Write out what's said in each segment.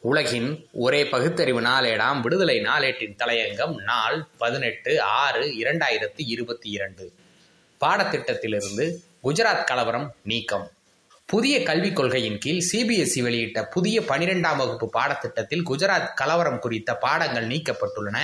உலகின் ஒரே பகுத்தறிவு நாளேடாம் விடுதலை நாளேட்டின் தலையங்கம் நாள் பதினெட்டு ஆறு இரண்டாயிரத்தி இருபத்தி இரண்டு. பாடத்திட்டத்திலிருந்து குஜராத் கலவரம் நீக்கம். புதிய கல்விக் கொள்கையின் கீழ் சிபிஎஸ்இ வெளியிட்ட புதிய பனிரெண்டாம் வகுப்பு பாடத்திட்டத்தில் குஜராத் கலவரம் குறித்த பாடங்கள் நீக்கப்பட்டுள்ளன.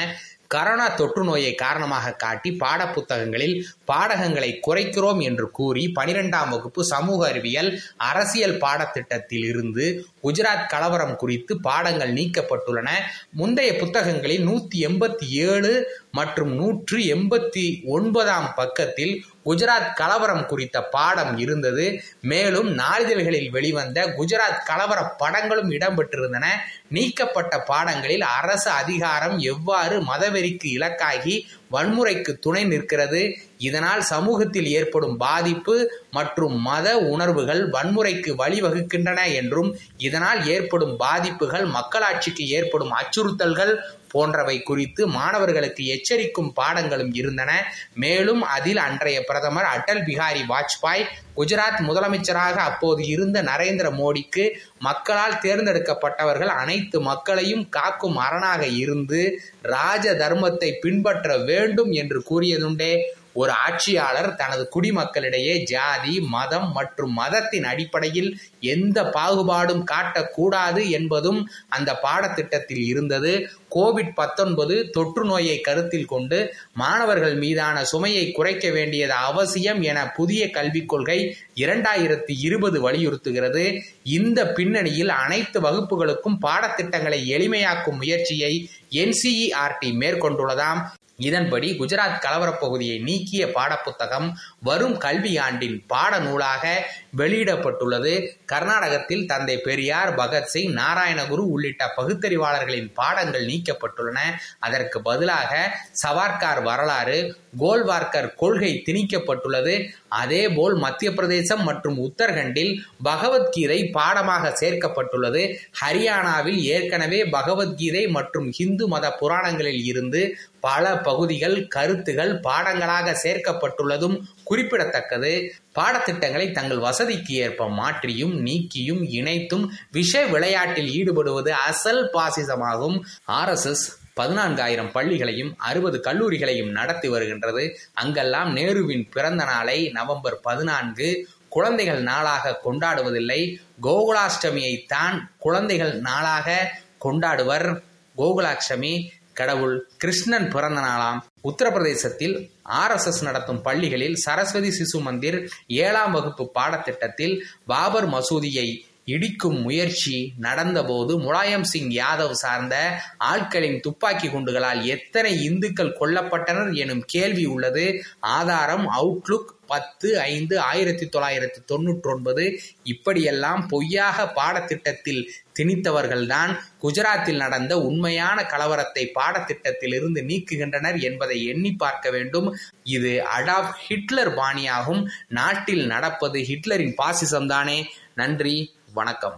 கரோனா தொற்று நோயை காரணமாக காட்டி பாடப்புத்தகங்களில் பாடகங்களை குறைக்கிறோம் என்று கூறி பனிரெண்டாம் வகுப்பு சமூக அறிவியல் அரசியல் பாடத்திட்டத்தில் இருந்து குஜராத் கலவரம் குறித்து பாடங்கள் நீக்கப்பட்டுள்ளன. முந்தைய புத்தகங்களில் நூற்றி எண்பத்தி ஏழு மற்றும் நூற்று எண்பத்தி ஒன்பதாம் பக்கத்தில் குஜராத் கலவரம் குறித்த பாடம் இருந்தது. மேலும் நாளிதழ்களில் வெளிவந்த குஜராத் கலவர படங்களும் இடம்பெற்றிருந்தன. நீக்கப்பட்ட பாடங்களில் அரசு அதிகாரம் எவ்வாறு மதவெறிக்கு இலக்காகி வன்முறைக்கு துணை நிற்கிறது. இதனால் சமூகத்தில் ஏற்படும் பாதிப்பு மற்றும் மத உணர்வுகள் வன்முறைக்கு வழிவகுக்கின்றன என்றும் இதனால் ஏற்படும் பாதிப்புகள் மக்களாட்சிக்கு ஏற்படும் அச்சுறுத்தல்கள் போன்றவை குறித்து மாணவர்களுக்கு எச்சரிக்கும் பாடங்களும் இருந்தன. மேலும் அதில் அன்றைய பிரதமர் அடல் பிகாரி வாஜ்பாய் குஜராத் முதலமைச்சராக அப்போது இருந்த நரேந்திர மோடிக்கு மக்களால் தேர்ந்தெடுக்கப்பட்டவர்கள் அனைத்து மக்களையும் காக்கும் அரணாக இருந்து ராஜ தர்மத்தை பின்பற்ற வேண்டும் வேண்டும் என்று கூறியதுண்டே ஒரு ஆட்சியாளர் தனது குடிமக்களிடையே ஜாதி மதம் மற்றும் மதத்தின் அடிப்படையில் எந்த பாகுபாடும் காட்டக்கூடாது என்பதும் அந்த பாடத்திட்டத்தில் இருந்தது. கோவிட் பத்தொன்பது தொற்று நோயை கருத்தில் கொண்டு மாணவர்கள் மீதான சுமையை குறைக்க வேண்டியது அவசியம் என புதிய கல்விக் கொள்கை இரண்டாயிரத்தி இருபது வலியுறுத்துகிறது. இந்த பின்னணியில் அனைத்து வகுப்புகளுக்கும் பாடத்திட்டங்களை எளிமையாக்கும் முயற்சியை என்சிஇஆர்டி மேற்கொண்டுள்ளதாம். இதன்படி குஜராத் கலவரப் பகுதியை நீக்கிய பாடப்புத்தகம் வரும் கல்வியாண்டின் பாடநூலாக வெளியிடப்பட்டுள்ளது. கர்நாடகத்தில் தந்தை பெரியார் பகத்சிங் நாராயணகுரு உள்ளிட்ட பகுத்தறிவாளர்களின் பாடங்கள் நீக்கப்பட்டுள்ளன. அதற்கு பதிலாக சவார்கார் வரலாறு கோல்வார்க்கர் கொள்கை திணிக்கப்பட்டுள்ளது. அதேபோல் மத்திய பிரதேசம் மற்றும் உத்தரகண்டில் பகவத்கீதை பாடமாக சேர்க்கப்பட்டுள்ளது. ஹரியானாவில் ஏற்கனவே பகவத்கீதை மற்றும் இந்து மத புராணங்களில் இருந்து பல பகுதிகள் கருத்துகள் பாடங்களாக சேர்க்கப்பட்டுள்ளதும் குறிப்பிடத்தக்கது. பாடத்திட்டங்களை தங்கள் வசதிக்கு ஏற்ப மாற்றியும் நீக்கியும் இணைத்தும் விஷ விளையாட்டில் ஈடுபடுவது அசல் பாசிசமாகும். ஆர்எஸ்எஸ் பதினான்காயிரம் பள்ளிகளையும் அறுபது கல்லூரிகளையும் நடத்தி வருகின்றது. அங்கெல்லாம் நேருவின் பிறந்த நாளை நவம்பர் பதினான்கு. குழந்தைகள் நாளாக கொண்டாடுவதில்லை. கோகுலாஷ்டமியை தான் குழந்தைகள் நாளாக கொண்டாடுவர். கோகுலாஷ்டமி கடவுள் கிருஷ்ணன் பிறந்த நாளாம். உத்தரப்பிரதேசத்தில் ஆர்எஸ்எஸ் நடத்தும் பள்ளிகளில் சரஸ்வதி சிசு மந்திர் ஏழாம் வகுப்பு பாடத்திட்டத்தில் பாபர் மசூதியை இடிக்கும் முயற்சி நடந்தபோது முலாயம் சிங் யாதவ் சார்ந்த ஆட்களின் துப்பாக்கி குண்டுகளால் எத்தனை இந்துக்கள் கொல்லப்பட்டனர் எனும் கேள்வி உள்ளது. ஆதாரம் அவுட்லுக் பத்து ஐந்து ஆயிரத்தி தொள்ளாயிரத்தி தொண்ணூற்றி ஒன்பது இப்படியெல்லாம் பொய்யாக பாடத்திட்டத்தில் திணித்தவர்கள்தான் குஜராத்தில் நடந்த உண்மையான கலவரத்தை பாடத்திட்டத்தில் இருந்து நீக்குகின்றனர் என்பதை எண்ணி பார்க்க வேண்டும். இது அடாப் ஹிட்லர் பாணியாகும். நாட்டில் நடப்பது ஹிட்லரின் பாசிசம்தானே. நன்றி. வணக்கம்.